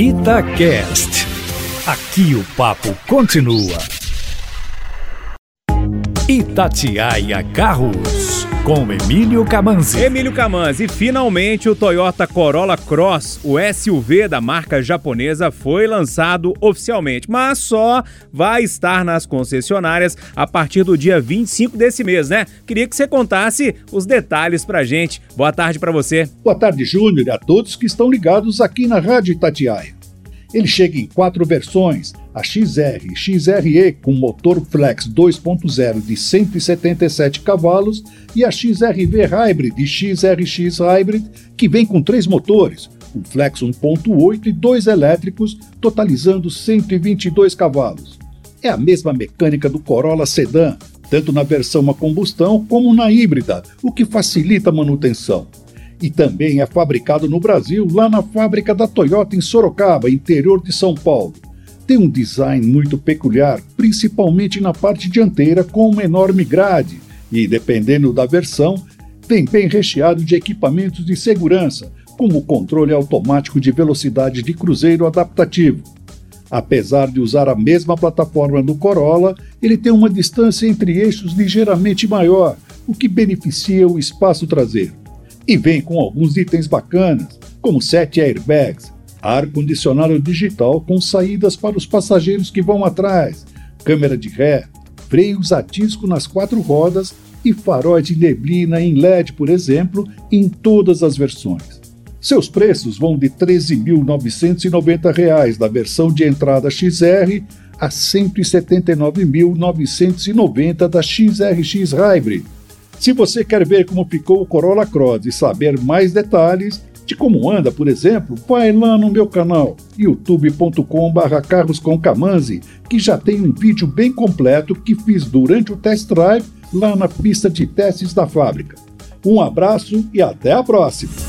Itacast. Aqui o papo continua. Itatiaia Carros com Emílio Camanzi. Emílio Camanzi, finalmente o Toyota Corolla Cross, o SUV da marca japonesa, foi lançado oficialmente, mas só vai estar nas concessionárias a partir do dia 25 desse mês, né? Queria que você contasse os detalhes pra gente. Boa tarde para você. Boa tarde, Júnior, e a todos que estão ligados aqui na Rádio Itatiaia. Ele chega em quatro versões: a XR XRE com motor flex 2.0 de 177 cavalos e a XRV Hybrid e XRX Hybrid, que vem com três motores, um flex 1.8 e dois elétricos, totalizando 122 cavalos. É a mesma mecânica do Corolla Sedan, tanto na versão a combustão como na híbrida, o que facilita a manutenção e também é fabricado no Brasil, lá na fábrica da Toyota em Sorocaba, interior de São Paulo. Tem um design muito peculiar, principalmente na parte dianteira, com uma enorme grade, e, dependendo da versão, vem bem recheado de equipamentos de segurança, como o controle automático de velocidade de cruzeiro adaptativo. Apesar de usar a mesma plataforma do Corolla, ele tem uma distância entre eixos ligeiramente maior, o que beneficia o espaço traseiro. E vem com alguns itens bacanas, como sete airbags, ar-condicionado digital com saídas para os passageiros que vão atrás, câmera de ré, freios a disco nas quatro rodas e faróis de neblina em LED, por exemplo, em todas as versões. Seus preços vão de R$ 13.990 da versão de entrada XR a R$ 179.990 da XRX Hybrid se você quer ver como ficou o Corolla Cross e saber mais detalhes de como anda, por exemplo, vai lá no meu canal youtube.com.br que já tem um vídeo bem completo que fiz durante o test drive lá na pista de testes da fábrica. Um abraço e até a próxima!